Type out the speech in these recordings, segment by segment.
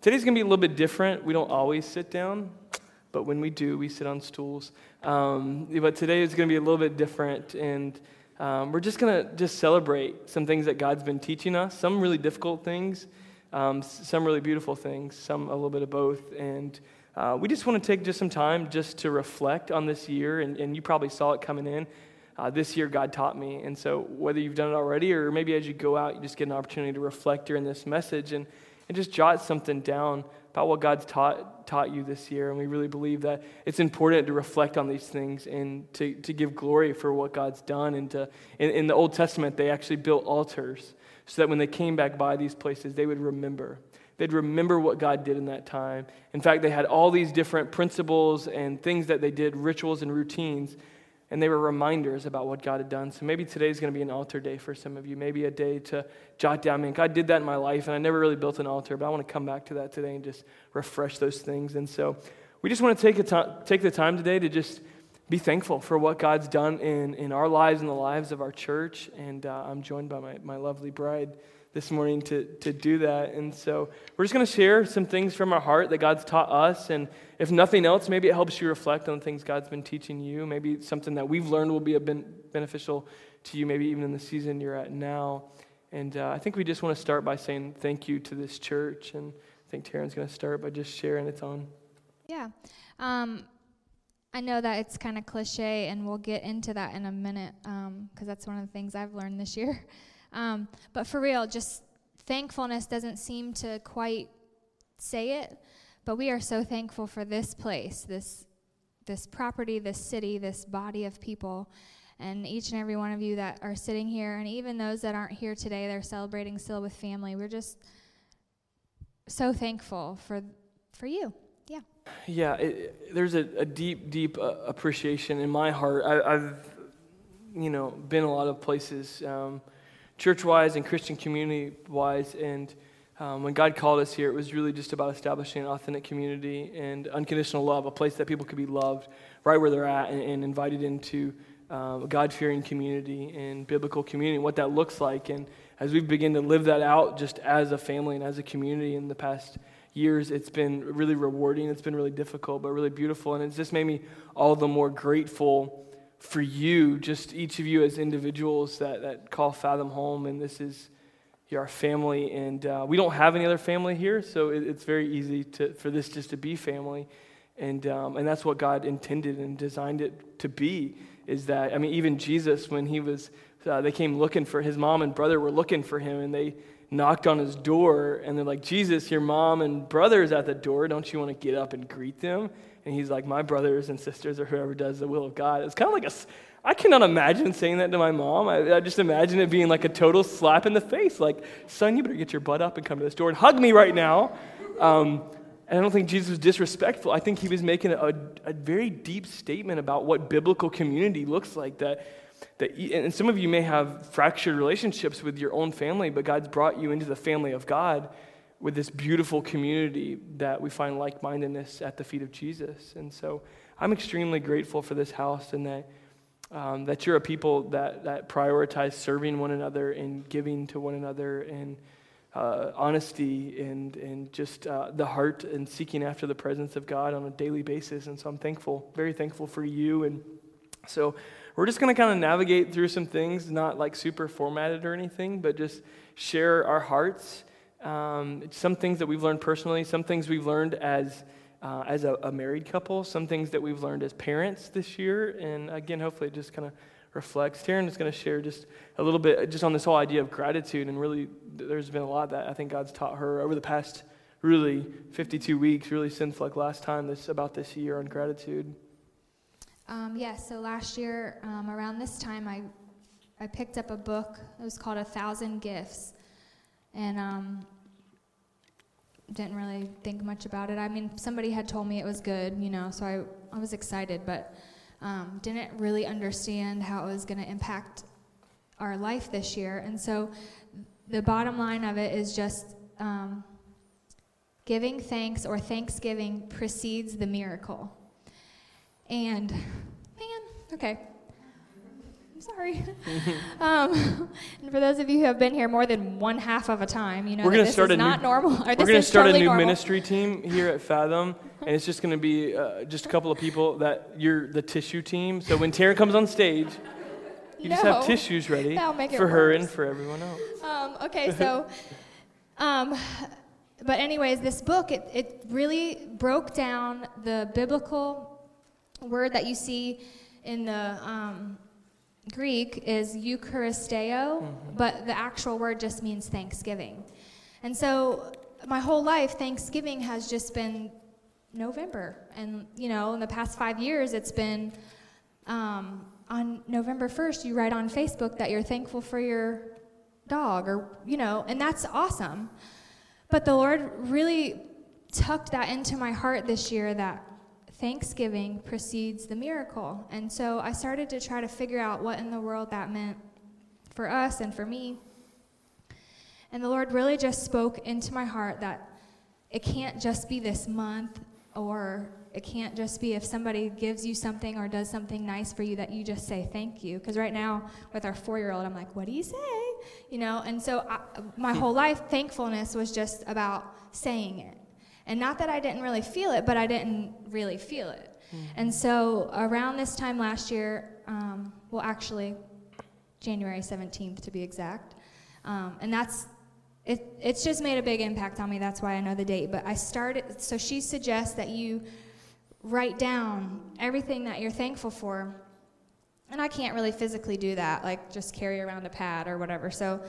Today's going to be a little bit different. We don't always sit down, but when we do, we sit on stools. Um, but today is going to be a little bit different, and um, we're just going to just celebrate some things that God's been teaching us, some really difficult things, um, some really beautiful things, some a little bit of both. And uh, we just want to take just some time just to reflect on this year, and, and you probably saw it coming in. Uh, this year, God taught me. And so, whether you've done it already or maybe as you go out, you just get an opportunity to reflect during this message and, and just jot something down about what God's taught, taught you this year. And we really believe that it's important to reflect on these things and to, to give glory for what God's done. And to, in, in the Old Testament, they actually built altars so that when they came back by these places, they would remember. They'd remember what God did in that time. In fact, they had all these different principles and things that they did, rituals and routines and they were reminders about what God had done. So maybe today is going to be an altar day for some of you. Maybe a day to jot down, man, God did that in my life, and I never really built an altar, but I want to come back to that today and just refresh those things. And so we just want to take, a t- take the time today to just be thankful for what God's done in, in our lives and the lives of our church. And uh, I'm joined by my, my lovely bride this morning to, to do that. And so we're just going to share some things from our heart that God's taught us. And if nothing else, maybe it helps you reflect on things God's been teaching you. Maybe something that we've learned will be ben- beneficial to you, maybe even in the season you're at now. And uh, I think we just want to start by saying thank you to this church. And I think Taryn's going to start by just sharing its own. Yeah. Um, I know that it's kind of cliche, and we'll get into that in a minute because um, that's one of the things I've learned this year. Um, but for real, just thankfulness doesn't seem to quite say it, but we are so thankful for this place, this this property, this city, this body of people, and each and every one of you that are sitting here, and even those that aren't here today, they're celebrating still with family. We're just so thankful for for you. Yeah. Yeah, it, there's a, a, deep, deep uh, appreciation in my heart. I, have you know, been a lot of places. Um, church wise and Christian community wise. And um, when God called us here, it was really just about establishing an authentic community and unconditional love, a place that people could be loved right where they're at and, and invited into um, a God fearing community and biblical community, what that looks like. And as we begin to live that out just as a family and as a community in the past years, it's been really rewarding. It's been really difficult, but really beautiful. And it's just made me all the more grateful for you, just each of you as individuals that, that call Fathom home, and this is our family. And uh, we don't have any other family here, so it, it's very easy to, for this just to be family. And, um, and that's what God intended and designed it to be. Is that, I mean, even Jesus, when he was, uh, they came looking for his mom and brother were looking for him, and they knocked on his door, and they're like, Jesus, your mom and brother is at the door. Don't you want to get up and greet them? And he's like, My brothers and sisters, or whoever does the will of God. It's kind of like a, I cannot imagine saying that to my mom. I, I, just imagine it being like a total slap in the face. Like, son, you better get your butt up and come to this door and hug me right now. Um, and I don't think Jesus was disrespectful. I think he was making a, a very deep statement about what biblical community looks like. That, that, and some of you may have fractured relationships with your own family, but God's brought you into the family of God with this beautiful community that we find like mindedness at the feet of Jesus. And so I'm extremely grateful for this house and that, um, that you're a people that, that prioritize serving one another and giving to one another and uh, honesty and, and just uh, the heart and seeking after the presence of God on a daily basis. And so I'm thankful, very thankful for you. And so we're just going to kind of navigate through some things, not like super formatted or anything, but just share our hearts um, some things that we've learned personally, some things we've learned as, uh, as a, a, married couple, some things that we've learned as parents this year. And again, hopefully it just kind of reflects. Taryn is going to share just a little bit just on this whole idea of gratitude. And really, there's been a lot that I think God's taught her over the past really 52 weeks, really since like last time this about this year on gratitude. Um, yeah, so last year um, around this time, I I picked up a book. It was called A Thousand Gifts, and um, didn't really think much about it. I mean, somebody had told me it was good, you know, so I, I was excited, but um, didn't really understand how it was going to impact our life this year. And so the bottom line of it is just um, giving thanks or thanksgiving precedes the miracle. And, man, okay. Sorry. um, and for those of you who have been here more than one half of a time, you know We're gonna this start is a new- not normal. Or We're going to start totally a new normal. ministry team here at Fathom, and it's just going to be uh, just a couple of people that you're the tissue team. So when Taryn comes on stage, you just have tissues ready for her worse. and for everyone else. Um, okay, so, um, but anyways, this book it, it really broke down the biblical word that you see in the um, Greek is Eucharisteo, but the actual word just means thanksgiving. And so my whole life, Thanksgiving has just been November. And, you know, in the past five years, it's been um, on November 1st, you write on Facebook that you're thankful for your dog, or, you know, and that's awesome. But the Lord really tucked that into my heart this year that Thanksgiving precedes the miracle. And so I started to try to figure out what in the world that meant for us and for me. And the Lord really just spoke into my heart that it can't just be this month or it can't just be if somebody gives you something or does something nice for you that you just say thank you. Because right now, with our four year old, I'm like, what do you say? You know, and so I, my whole life, thankfulness was just about saying it. And not that I didn't really feel it, but I didn't really feel it. And so around this time last year, um, well, actually, January 17th to be exact, um, and that's it, it's just made a big impact on me. That's why I know the date. But I started, so she suggests that you write down everything that you're thankful for. And I can't really physically do that, like just carry around a pad or whatever. So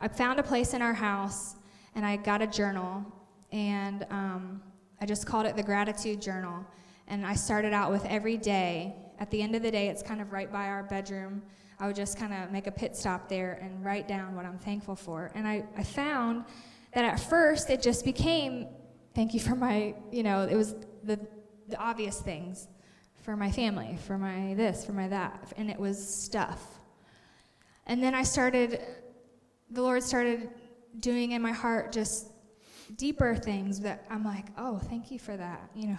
I found a place in our house and I got a journal and um, I just called it the gratitude journal. And I started out with every day. At the end of the day, it's kind of right by our bedroom. I would just kind of make a pit stop there and write down what I'm thankful for. And I, I found that at first it just became thank you for my, you know, it was the, the obvious things for my family, for my this, for my that. And it was stuff. And then I started, the Lord started doing in my heart just deeper things that I'm like, oh, thank you for that, you know.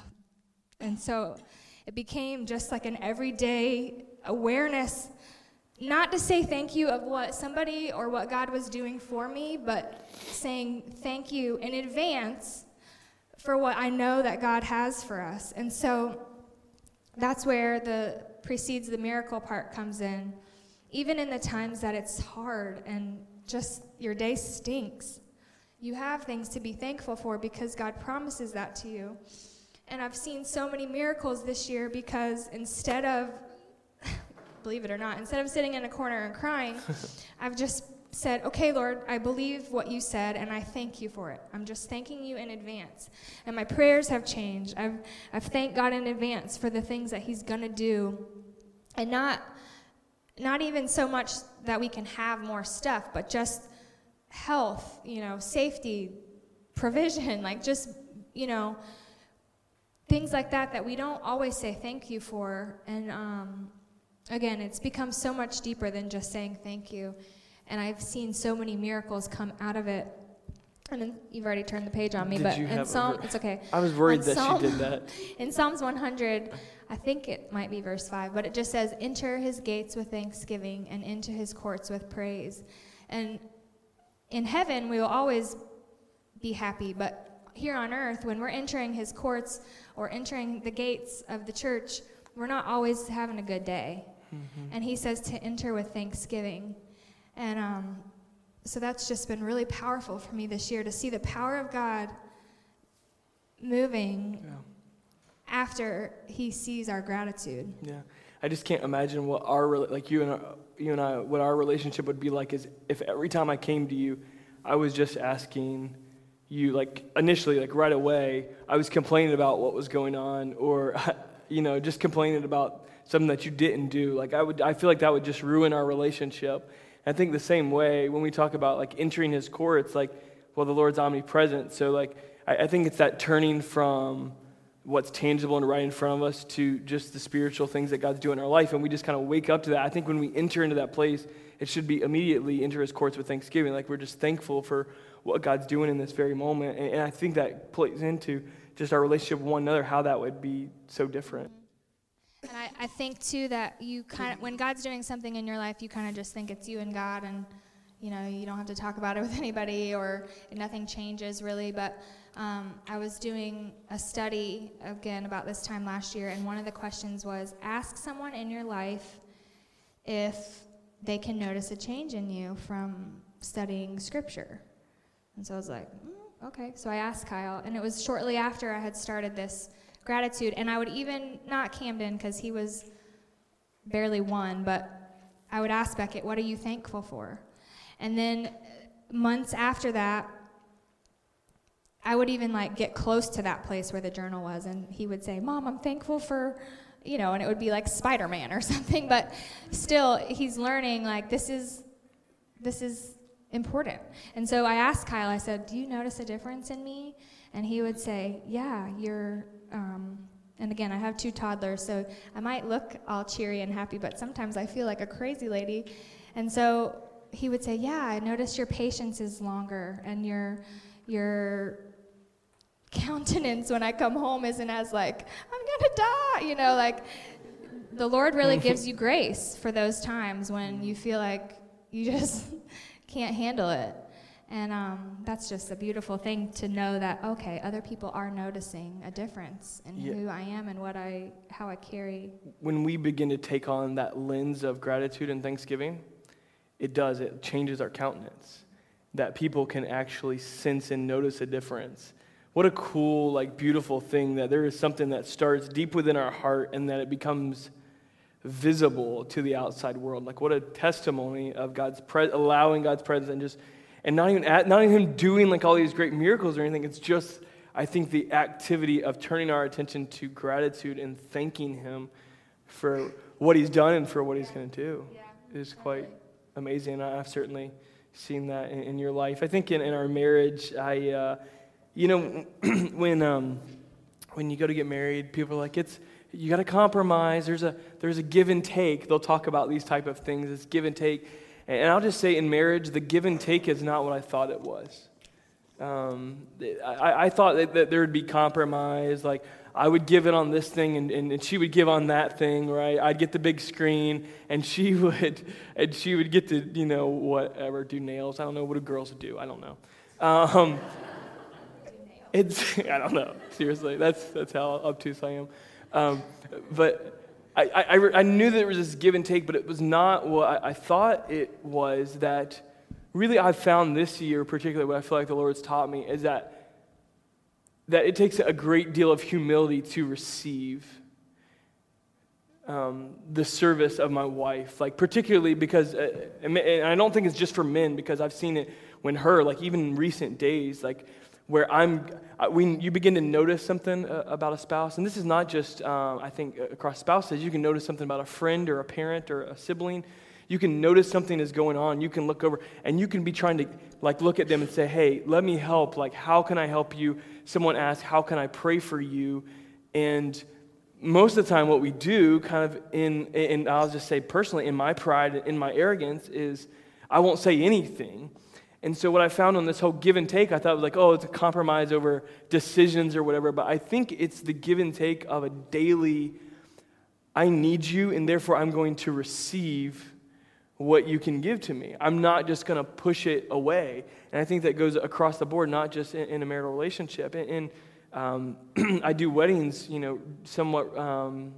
And so it became just like an everyday awareness, not to say thank you of what somebody or what God was doing for me, but saying thank you in advance for what I know that God has for us. And so that's where the precedes the miracle part comes in. Even in the times that it's hard and just your day stinks, you have things to be thankful for because God promises that to you. And I've seen so many miracles this year because instead of, believe it or not, instead of sitting in a corner and crying, I've just said, okay, Lord, I believe what you said and I thank you for it. I'm just thanking you in advance. And my prayers have changed. I've, I've thanked God in advance for the things that He's going to do. And not, not even so much that we can have more stuff, but just health, you know, safety, provision, like just, you know, things like that that we don't always say thank you for. And um, again, it's become so much deeper than just saying thank you. And I've seen so many miracles come out of it. And then you've already turned the page on me, Did but in Psalm, ver- it's okay. I was worried On that Psalm- she did that. In Psalms 100, I think it might be verse 5, but it just says, Enter his gates with thanksgiving and into his courts with praise. And in heaven, we will always be happy, but here on earth, when we're entering his courts or entering the gates of the church, we're not always having a good day. And he says to enter with thanksgiving. And um, so that's just been really powerful for me this year to see the power of God moving Yeah. after he sees our gratitude. Yeah, I just can't imagine what our like you and I, you and I what our relationship would be like is if every time I came to you, I was just asking you like initially like right away I was complaining about what was going on or you know just complaining about something that you didn't do. Like I would I feel like that would just ruin our relationship. I think the same way when we talk about like entering His court. It's like well the Lord's omnipresent, so like I, I think it's that turning from what's tangible and right in front of us to just the spiritual things that God's doing in our life. And we just kind of wake up to that. I think when we enter into that place, it should be immediately enter his courts with thanksgiving. Like we're just thankful for what God's doing in this very moment. And, and I think that plays into just our relationship with one another, how that would be so different. And I, I think too that you kind of, when God's doing something in your life, you kind of just think it's you and God, and you know you don't have to talk about it with anybody, or nothing changes really. But um, I was doing a study again about this time last year, and one of the questions was ask someone in your life if they can notice a change in you from studying Scripture. And so I was like, mm, okay. So I asked Kyle, and it was shortly after I had started this gratitude. And I would even, not Camden, because he was barely one, but I would ask Beckett, what are you thankful for? And then months after that, I would even like get close to that place where the journal was, and he would say, Mom, I'm thankful for, you know, and it would be like Spider Man or something, but still, he's learning, like, this is, this is important. And so I asked Kyle, I said, Do you notice a difference in me? And he would say, Yeah, you're. Um, and again, I have two toddlers, so I might look all cheery and happy, but sometimes I feel like a crazy lady. And so he would say, Yeah, I notice your patience is longer and your, your countenance when I come home isn't as like, I'm gonna die, you know, like the Lord really gives you grace for those times when you feel like you just can't handle it. And um, that's just a beautiful thing to know that okay, other people are noticing a difference in Yeah. who I am and what I, how I carry. When we begin to take on that lens of gratitude and thanksgiving, it does, it changes our countenance. That people can actually sense and notice a difference. What a cool, like, beautiful thing that there is something that starts deep within our heart and that it becomes visible to the outside world. Like, what a testimony of God's pre- allowing God's presence and just, and not even, at, not even Him doing like all these great miracles or anything. It's just, I think, the activity of turning our attention to gratitude and thanking Him for what He's done and for what He's going to do is quite amazing. I've certainly seen that in, in your life. I think in, in our marriage, I, uh, you know, when, um, when you go to get married, people are like, it's, you got to compromise. There's a, there's a give and take. They'll talk about these type of things. It's give and take. And, I'll just say in marriage, the give and take is not what I thought it was. Um, I, I thought that, that there would be compromise. Like, I would give it on this thing and, and, and she would give on that thing, right? I'd get the big screen and she would, and she would get to, you know, whatever, do nails. I don't know. What do girls do? I don't know. Um, it's, I don't know. Seriously, that's, that's how obtuse I am. Um, but I, I, I knew that there was this give and take, but it was not what I, I thought it was that really I've found this year, particularly what I feel like the Lord's taught me, is that that it takes a great deal of humility to receive um, the service of my wife. Like, particularly because, uh, and I don't think it's just for men, because I've seen it when her, like, even in recent days, like, where I'm, when you begin to notice something uh, about a spouse, and this is not just, um, I think, across spouses, you can notice something about a friend or a parent or a sibling. You can notice something is going on. You can look over and you can be trying to like look at them and say, "Hey, let me help. Like, how can I help you?" Someone asks, "How can I pray for you?" And most of the time, what we do, kind of in, and I'll just say personally, in my pride, in my arrogance, is I won't say anything. And so, what I found on this whole give and take, I thought was like, oh, it's a compromise over decisions or whatever. But I think it's the give and take of a daily, I need you, and therefore I'm going to receive what you can give to me. I'm not just going to push it away. And I think that goes across the board, not just in, in a marital relationship. And, and um, I do weddings, you know, somewhat um,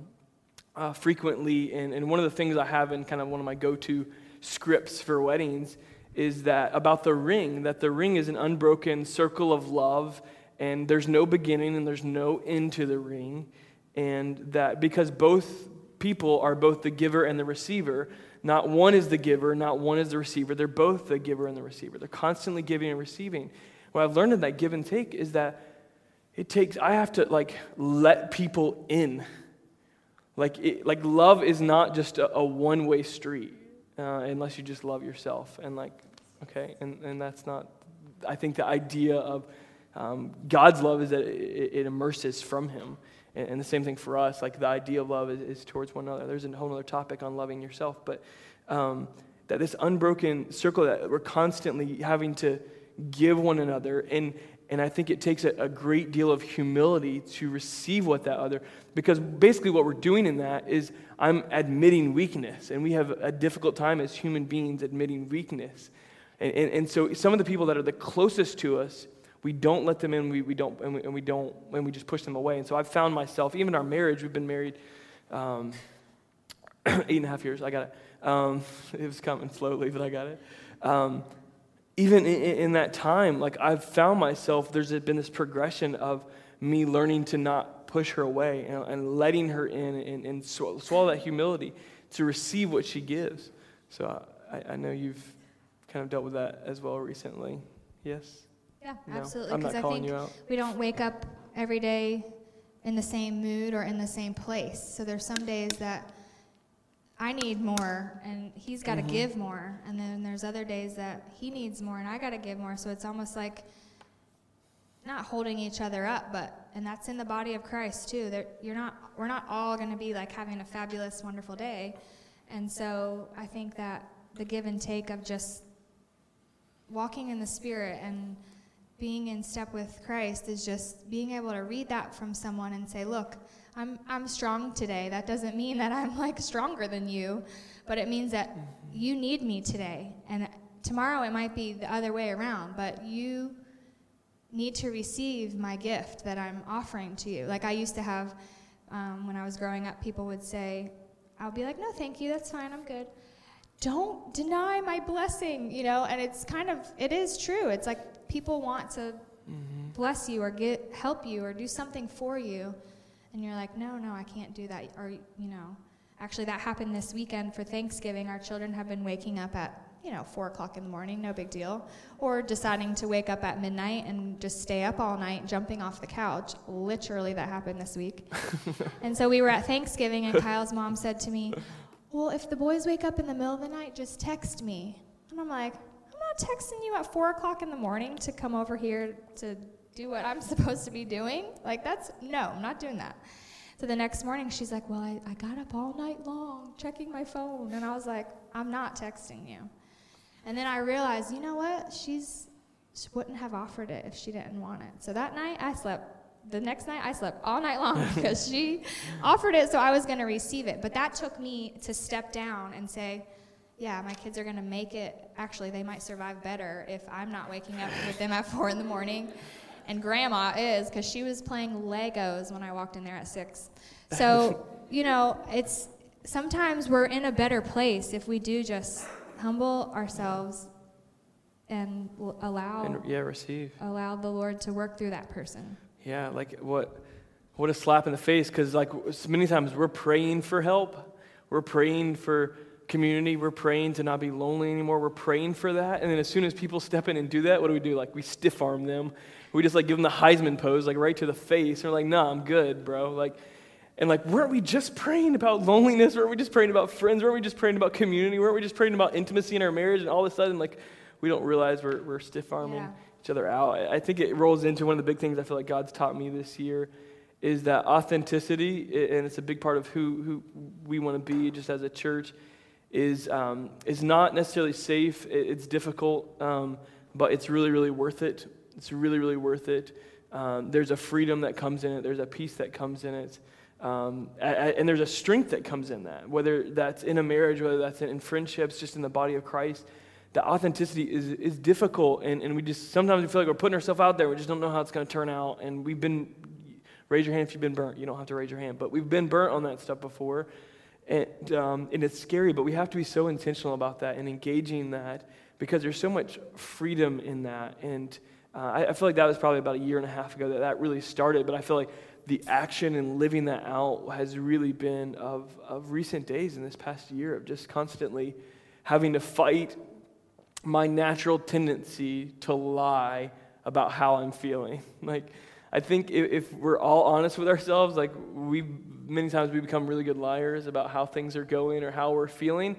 uh, frequently. And, and one of the things I have in kind of one of my go to scripts for weddings is that about the ring, that the ring is an unbroken circle of love, and there's no beginning and there's no end to the ring. And that because both people are both the giver and the receiver, not one is the giver, not one is the receiver. They're both the giver and the receiver. They're constantly giving and receiving. What I've learned in that give and take is that it takes, I have to like let people in. Like, it, like love is not just a, a one way street uh, unless you just love yourself. And like, okay, and, and that's not, I think the idea of um, God's love is that it, it immerses from Him. And, and, the same thing for us, like the idea of love is, is, towards one another. There's a whole other topic on loving yourself, but um, that this unbroken circle that we're constantly having to give one another. And, And I think it takes a, a great deal of humility to receive what that other, because basically what we're doing in that is I'm admitting weakness. And we have a difficult time as human beings admitting weakness. And, and, and so some of the people that are the closest to us, we don't let them in, we, we don't, and we, and we don't, and we just push them away. And so I've found myself, even our marriage, we've been married um, eight and a half years. I got it. Um, it was coming slowly, but I got it. Um, even in, in, that time, like I've found myself, there's been this progression of me learning to not push her away and, and letting her in and, and, swallow that humility to receive what she gives. So I, I know you've kind of dealt with that as well recently. Yes? Yeah, no, absolutely. Because I think we don't wake up every day in the same mood or in the same place. So there's some days that I need more and he's got to mm-hmm. give more. And then there's other days that he needs more and I got to give more. So it's almost like not holding each other up, but and that's in the body of Christ too. That you're not we're not all going to be like having a fabulous wonderful day. And so I think that the give and take of just walking in the spirit and being in step with Christ is just being able to read that from someone and say, "Look, I'm I'm strong today. That doesn't mean that I'm like stronger than you, but it means that you need me today. And tomorrow it might be the other way around, but you need to receive my gift that I'm offering to you. Like I used to have um, when I was growing up, people would say, I'll be like, no, thank you, that's fine, I'm good. Don't deny my blessing, you know, and it's kind of, it is true. It's like people want to mm-hmm. bless you or get help you or do something for you and you're like no no i can't do that. Or you know actually that happened this weekend for thanksgiving. Our children have been waking up at you know four o'clock in the morning no big deal or deciding to wake up at midnight and just stay up all night jumping off the couch. Literally that happened this week. And so we were at thanksgiving and kyle's mom said to me well if the boys wake up in the middle of the night just text me. And i'm like i'm not texting you at four o'clock in the morning to come over here to do what I'm supposed to be doing? Like, that's no, I'm not doing that. So the next morning, she's like, Well, I, I got up all night long checking my phone. And I was like, I'm not texting you. And then I realized, you know what? She's, she wouldn't have offered it if she didn't want it. So that night, I slept. The next night, I slept all night long because she offered it, so I was going to receive it. But that took me to step down and say, yeah, my kids are going to make it. Actually, they might survive better if I'm not waking up with them at four in the morning and grandma is because she was playing Legos when I walked in there at six. So, you know, it's sometimes we're in a better place if we do just humble ourselves and allow and, yeah receive allow the Lord to work through that person. Yeah, like what what a slap in the face because like many times we're praying for help, we're praying for community. We're praying to not be lonely anymore. We're praying for that. And then as soon as people step in and do that, what do we do? Like we stiff arm them. We just like give them the Heisman pose, like right to the face. And we're like, nah, I'm good, bro. Like, and like, weren't we just praying about loneliness? Weren't we just praying about friends? Weren't we just praying about community? Weren't we just praying about intimacy in our marriage? And all of a sudden, like, we don't realize we're, we're stiff arming yeah. each other out. I think it rolls into one of the big things I feel like God's taught me this year is that authenticity, and it's a big part of who, who we want to be just as a church, is, um, is not necessarily safe. It's difficult, um, but it's really, really worth it. It's really, really worth it. Um, there's a freedom that comes in it, there's a peace that comes in it. Um, and there's a strength that comes in that, whether that's in a marriage, whether that's in, friendships, just in the body of Christ. The authenticity is, is difficult, and, and we just sometimes we feel like we're putting ourselves out there. We just don't know how it's going to turn out. And we've been, raise your hand if you've been burnt. You don't have to raise your hand, but we've been burnt on that stuff before. And, um, and it's scary, but we have to be so intentional about that and engaging that because there's so much freedom in that. And uh, I, I, feel like that was probably about a year and a half ago that that really started, but I feel like the action and living that out has really been of, of recent days in this past year of just constantly having to fight my natural tendency to lie about how I'm feeling. Like, I think if, we're all honest with ourselves, like we many times we become really good liars about how things are going or how we're feeling.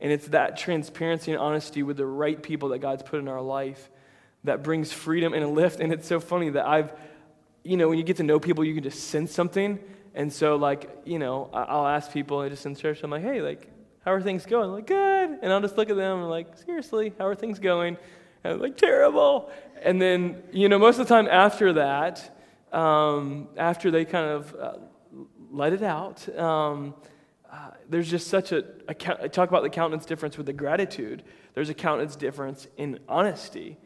And it's that transparency and honesty with the right people that God's put in our life that brings freedom and a lift. And it's so funny that I've, you know, when you get to know people, you can just sense something. And so, like, you know, I'll ask people, I just in church, I'm like, hey, like, how are things going? I'm like, good. And I'll just look at them and like, seriously, how are things going? And I'm like, terrible. And then, you know, most of the time after that, um, after they kind of uh, let it out, um, uh, there's just such a, a, talk about the countenance difference with the gratitude. There's a countenance difference in honesty.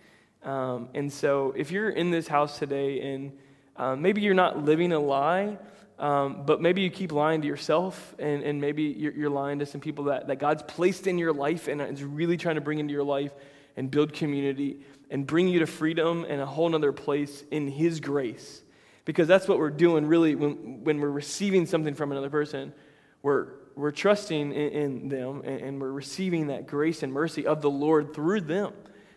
Um, and so if you're in this house today and um, maybe you're not living a lie, um, but maybe you keep lying to yourself, and, and maybe you're, you're, lying to some people that, that God's placed in your life and is really trying to bring into your life and build community and bring you to freedom and a whole other place in His grace. Because that's what we're doing really when, when we're receiving something from another person. We're, we're trusting in, in them and, and we're receiving that grace and mercy of the Lord through them.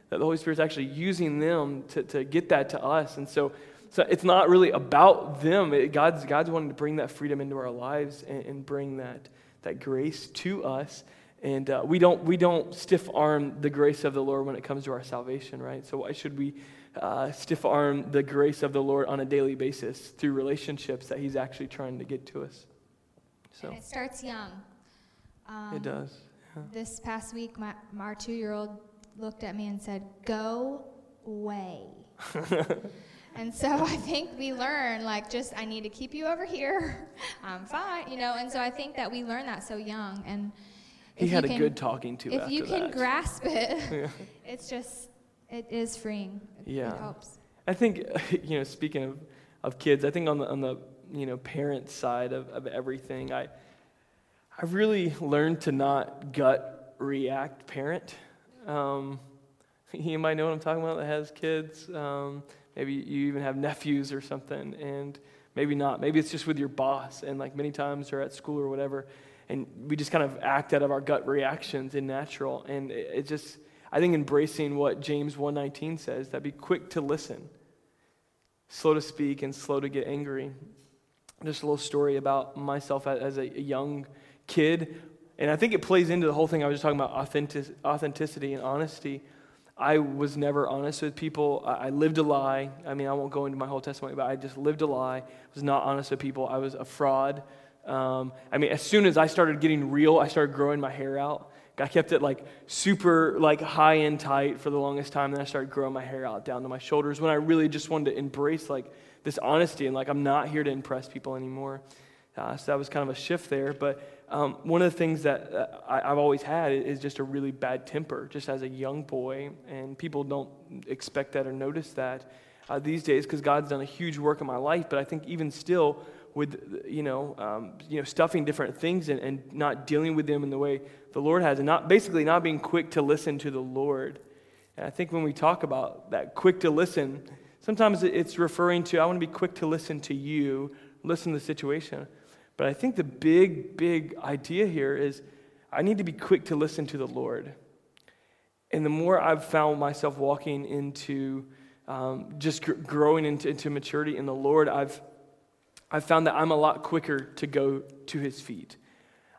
That the Holy Spirit's actually using them to, to get that to us. And so so it's not really about them. It, God's, God's wanting to bring that freedom into our lives and, and bring that, that grace to us. And uh, we, don't, we don't stiff arm the grace of the Lord when it comes to our salvation, right? So why should we uh, stiff arm the grace of the Lord on a daily basis through relationships that He's actually trying to get to us? So and it starts young. Um, it does. Yeah. This past week, my, our two year old looked at me and said, Go away. And so I think we learn, like, just, I need to keep you over here. I'm fine, you know. And so I think that we learn that so young. And he had can, a good talking to If you can that. grasp it, yeah. it's just, it is freeing. It, yeah. It helps. I think, you know, speaking of, of kids, I think on the, on the you know, parent side of, of everything, I, I really learned to not gut react parent. Um, you might know what I'm talking about that has kids. Um, Maybe you even have nephews or something, and maybe not. Maybe it's just with your boss, and like many times or at school or whatever, and we just kind of act out of our gut reactions in natural. And it, it just, I think, embracing what James 119 says, that be quick to listen, slow to speak, and slow to get angry. Just a little story about myself as a young kid, and I think it plays into the whole thing I was just talking about authentic, authenticity and honesty. I was never honest with people. I lived a lie. I mean, I won't go into my whole testimony, but I just lived a lie. I was not honest with people. I was a fraud. Um, I mean, as soon as I started getting real, I started growing my hair out. I kept it like super like high and tight for the longest time. Then I started growing my hair out down to my shoulders when I really just wanted to embrace like this honesty and like I'm not here to impress people anymore. Uh, so that was kind of a shift there. But um, one of the things that uh, I, have always had is just a really bad temper, just as a young boy, and people don't expect that or notice that uh, these days because God's done a huge work in my life. But I think even still, with you know, um, you know, stuffing different things and, and not dealing with them in the way the Lord has, and not basically not being quick to listen to the Lord. And I think when we talk about that quick to listen, sometimes it's referring to I want to be quick to listen to you, listen to the situation. But I think the big, big idea here is I need to be quick to listen to the Lord. And the more I've found myself walking into um, just gr- growing into, into maturity in the Lord, I've, I've found that I'm a lot quicker to go to his feet.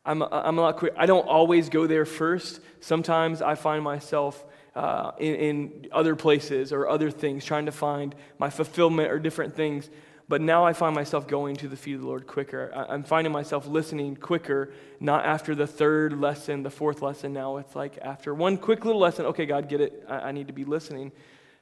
I'm a, I'm a lot quick. I don't always go there first. Sometimes I find myself uh, in, in other places or other things, trying to find my fulfillment or different things. But now I find myself going to the feet of the Lord quicker. I'm finding myself listening quicker, not after the third lesson, the fourth lesson. Now it's like after one quick little lesson, okay, God, get it. I, I need to be listening.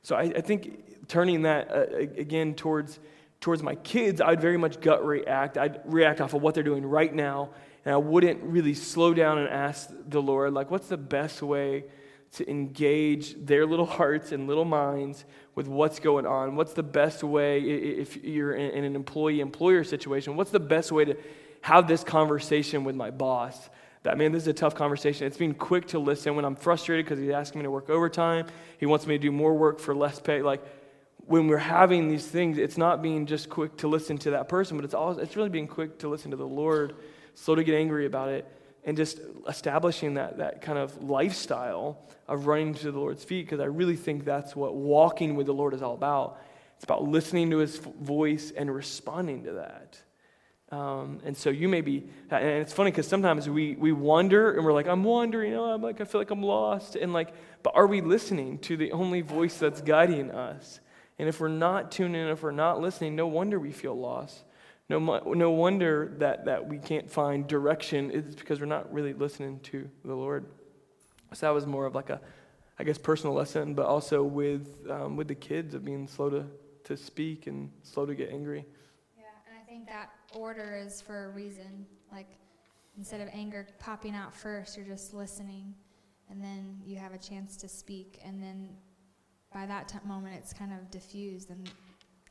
So I, I think turning that uh, again towards, towards my kids, I'd very much gut react. I'd react off of what they're doing right now. And I wouldn't really slow down and ask the Lord, like, what's the best way to engage their little hearts and little minds with what's going on. What's the best way, if you're in an employee employer situation, what's the best way to have this conversation with my boss? That, man, this is a tough conversation. It's being quick to listen when I'm frustrated because he's asking me to work overtime. He wants me to do more work for less pay. Like, when we're having these things, it's not being just quick to listen to that person, but it's, all, it's really being quick to listen to the Lord, slow to get angry about it, and just establishing that, that kind of lifestyle of running to the Lord's feet because I really think that's what walking with the Lord is all about. It's about listening to his voice and responding to that. Um, and so you may be, and it's funny because sometimes we, we wonder and we're like, I'm wondering, you know, I'm like, I feel like I'm lost. And like, but are we listening to the only voice that's guiding us? And if we're not tuning in, if we're not listening, no wonder we feel lost. No, no wonder that, that we can't find direction. It's because we're not really listening to the Lord. So that was more of like a, I guess, personal lesson, but also with, um, with the kids of being slow to, to speak and slow to get angry. Yeah, and I think that order is for a reason. Like, instead of anger popping out first, you're just listening, and then you have a chance to speak, and then by that t- moment, it's kind of diffused, and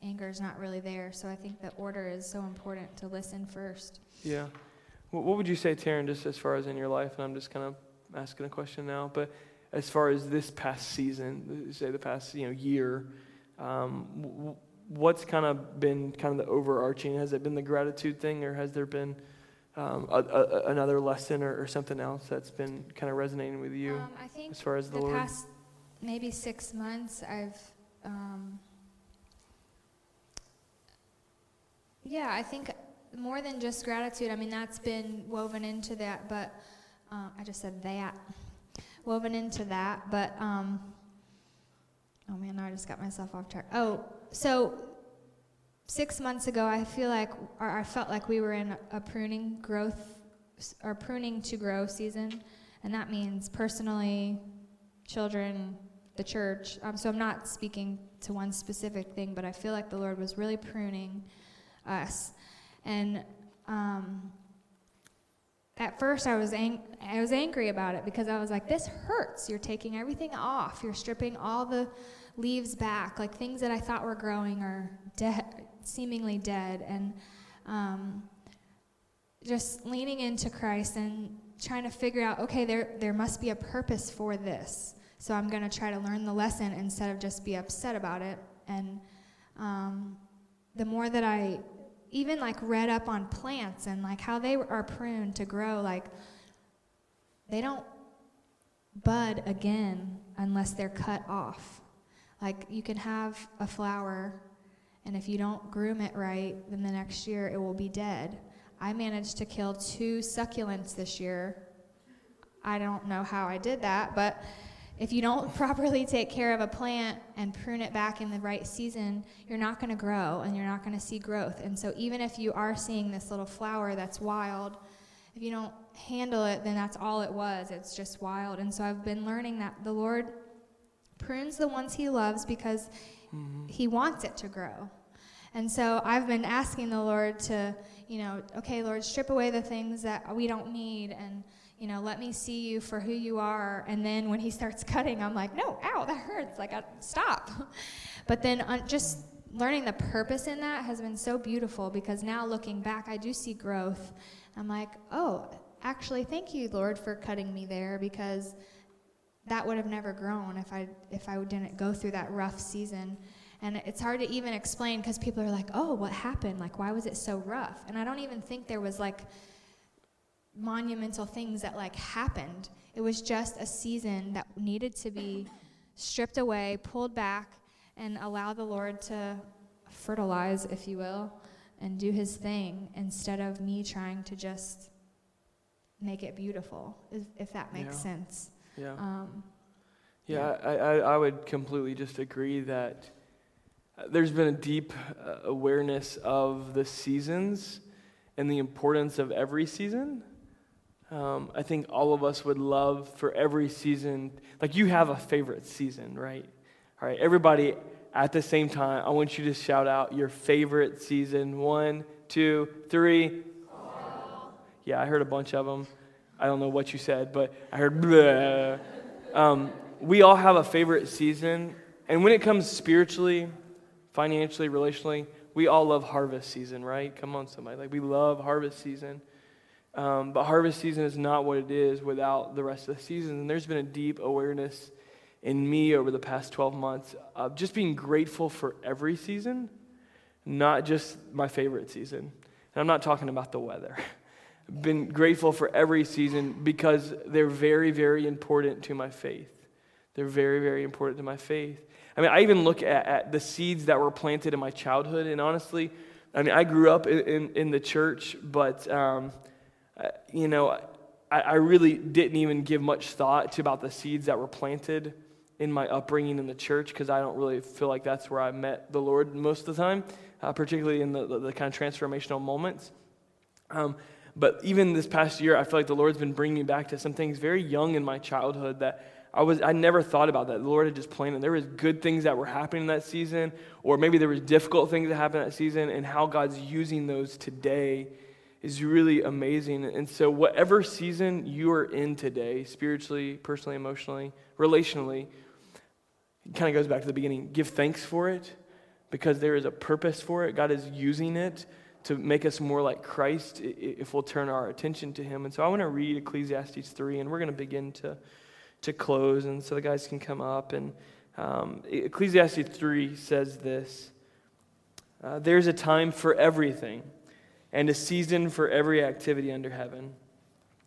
anger is not really there. So I think the order is so important to listen first. Yeah. What what would you say, Taryn, just as far as in your life? And I'm just kind of asking a question now, but as far as this past season, say the past you know year, um, w- what's kind of been kind of the overarching? Has it been the gratitude thing, or has there been um, a, a, another lesson or, or, something else that's been kind of resonating with you um, I think as far as the, the Lord? past maybe six months, I've um, yeah, I think more than just gratitude. I mean, that's been woven into that, but uh, I just said that woven into that. But um, oh man, I just got myself off track. Oh, so six months ago, I feel like, or I felt like we were in a pruning growth, or pruning to grow season, and that means personally, children, the church. Um, so I'm not speaking to one specific thing, but I feel like the Lord was really pruning us, and um, at first I was ang- I was angry about it because I was like, this hurts. You're taking everything off. You're stripping all the leaves back, like things that I thought were growing are dead, seemingly dead, and um, just leaning into Christ and trying to figure out, okay, there there must be a purpose for this. So I'm going to try to learn the lesson instead of just be upset about it. And um, the more that I even like read up on plants and like how they are pruned to grow like they don't bud again unless they're cut off. Like you can have a flower and if you don't groom it right then the next year it will be dead. I managed to kill two succulents this year. I don't know how i did that but if you don't properly take care of a plant and prune it back in the right season, you're not going to grow and you're not going to see growth. And so, even if you are seeing this little flower that's wild, if you don't handle it, then that's all it was. It's just wild. And so, I've been learning that the Lord prunes the ones He loves because mm-hmm. He wants it to grow. And so, I've been asking the Lord to, you know, okay, Lord, strip away the things that we don't need and you know, let me see you for who you are. And then when he starts cutting, I'm like, no, ow, that hurts. Like, I, stop. but then uh, just learning the purpose in that has been so beautiful because now looking back, I do see growth. I'm like, oh, actually, thank you, Lord, for cutting me there because that would have never grown if I if I didn't go through that rough season. And it's hard to even explain because people are like, "Oh, what happened? Like, why was it so rough?" And I don't even think there was like monumental things that like happened. It was just a season that needed to be stripped away, pulled back, and allow the Lord to fertilize, if you will, and do his thing instead of me trying to just make it beautiful, if, if that makes yeah. sense. Yeah. Um, yeah, yeah. I, I, I would completely just agree that there's been a deep uh, awareness of the seasons and the importance of every season. Um, I think all of us would love for every season, like you have a favorite season, right? All right, everybody at the same time, I want you to shout out your favorite season. One, two, three. Yeah, I heard a bunch of them. I don't know what you said, but I heard um, we all have a favorite season. And when it comes spiritually, financially, relationally, we all love harvest season, right? Come on, somebody. Like, we love harvest season. Um, but harvest season is not what it is without the rest of the season. And there's been a deep awareness in me over the past 12 months of just being grateful for every season, not just my favorite season. And I'm not talking about the weather. Been grateful for every season because they're very, very important to my faith. They're very, very important to my faith. I mean, I even look at, at the seeds that were planted in my childhood, and honestly, I mean, I grew up in, in, in the church, but um, you know, I, I really didn't even give much thought to about the seeds that were planted in my upbringing in the church because I don't really feel like that's where I met the Lord most of the time, uh, particularly in the, the, the, kind of transformational moments. Um, but even this past year, I feel like the Lord's been bringing me back to some things very young in my childhood that I was I never thought about that. The Lord had just planned it. There was good things that were happening in that season, or maybe there was difficult things that happened that season, and how God's using those today is really amazing. And so whatever season you are in today, spiritually, personally, emotionally, relationally, it kind of goes back to the beginning. Give thanks for it because there is a purpose for it. God is using it to make us more like Christ if we'll turn our attention to Him. And so I want to read Ecclesiastes 3, and we're going to begin to, to close. And so the guys can come up. And um, Ecclesiastes 3 says this uh, There's a time for everything, and a season for every activity under heaven.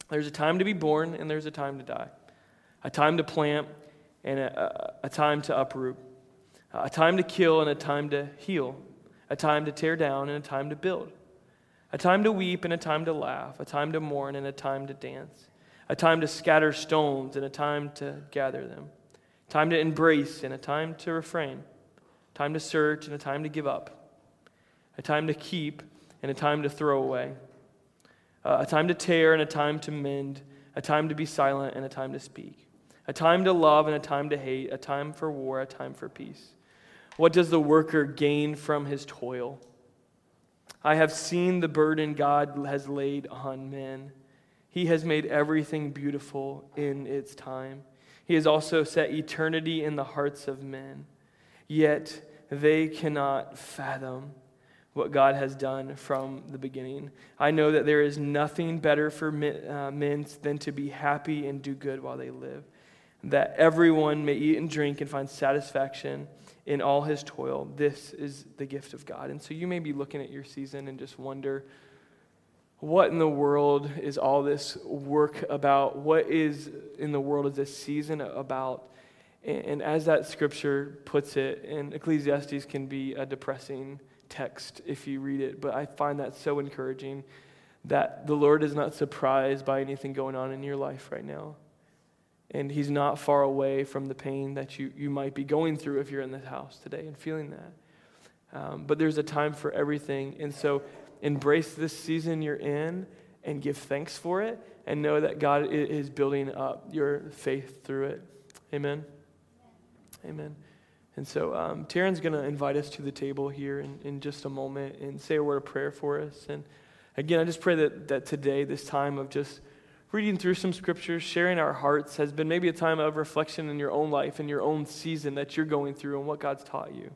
There's a time to be born, and there's a time to die, a time to plant, and a, a, a time to uproot, a time to kill, and a time to heal a time to tear down and a time to build, a time to weep and a time to laugh, a time to mourn and a time to dance, a time to scatter stones and a time to gather them, time to embrace and a time to refrain, time to search and a time to give up, a time to keep and a time to throw away, uh, a time to tear and a time to mend, a time to be silent and a time to speak, a time to love and a time to hate, a time for war, a time for peace. What does the worker gain from his toil? I have seen the burden God has laid on men. He has made everything beautiful in its time. He has also set eternity in the hearts of men. Yet they cannot fathom what God has done from the beginning. I know that there is nothing better for uh, men than to be happy and do good while they live, that everyone may eat and drink and find satisfaction in all his toil. This is the gift of God. And so you may be looking at your season and just wonder what in the world is all this work about? What is in the world is this season about? And as that scripture puts it, and Ecclesiastes can be a depressing text if you read it, but I find that so encouraging that the Lord is not surprised by anything going on in your life right now and he's not far away from the pain that you, you might be going through if you're in this house today and feeling that. Um, but there's a time for everything. And so embrace this season you're in and give thanks for it and know that God is building up your faith through it. Amen. Amen. And so um, Taryn's going to invite us to the table here in, in just a moment and say a word of prayer for us. And again, I just pray that, that today, this time of just reading through some scriptures, sharing our hearts has been maybe a time of reflection in your own life, in your own season that you're going through and what God's taught you.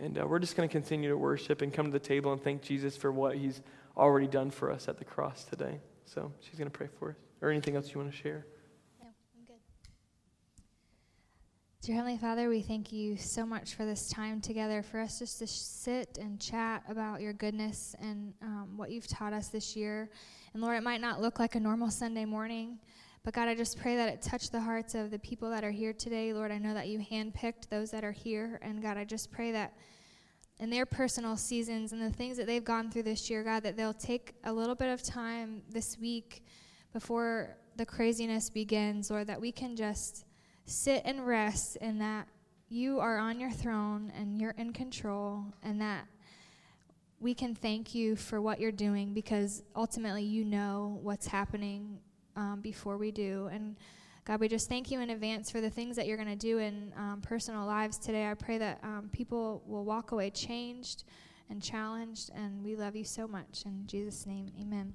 And uh, we're just going to continue to worship and come to the table and thank Jesus for what he's already done for us at the cross today. So she's going to pray for us. Or anything else you want to share? No, I'm good. Dear Heavenly Father, we thank you so much for this time together, for us just to sit and chat about your goodness and um, what you've taught us this year. And Lord, it might not look like a normal Sunday morning, but God, I just pray that it touch the hearts of the people that are here today. Lord, I know that you handpicked those that are here. And God, I just pray that in their personal seasons and the things that they've gone through this year, God, that they'll take a little bit of time this week before the craziness begins, or that we can just sit and rest in that you are on your throne and you're in control, and that we can thank you for what you're doing because ultimately you know what's happening um, before we do. And God, we just thank you in advance for the things that you're going to do in um, personal lives today. I pray that um, people will walk away changed and challenged, and we love you so much. In Jesus' name, amen.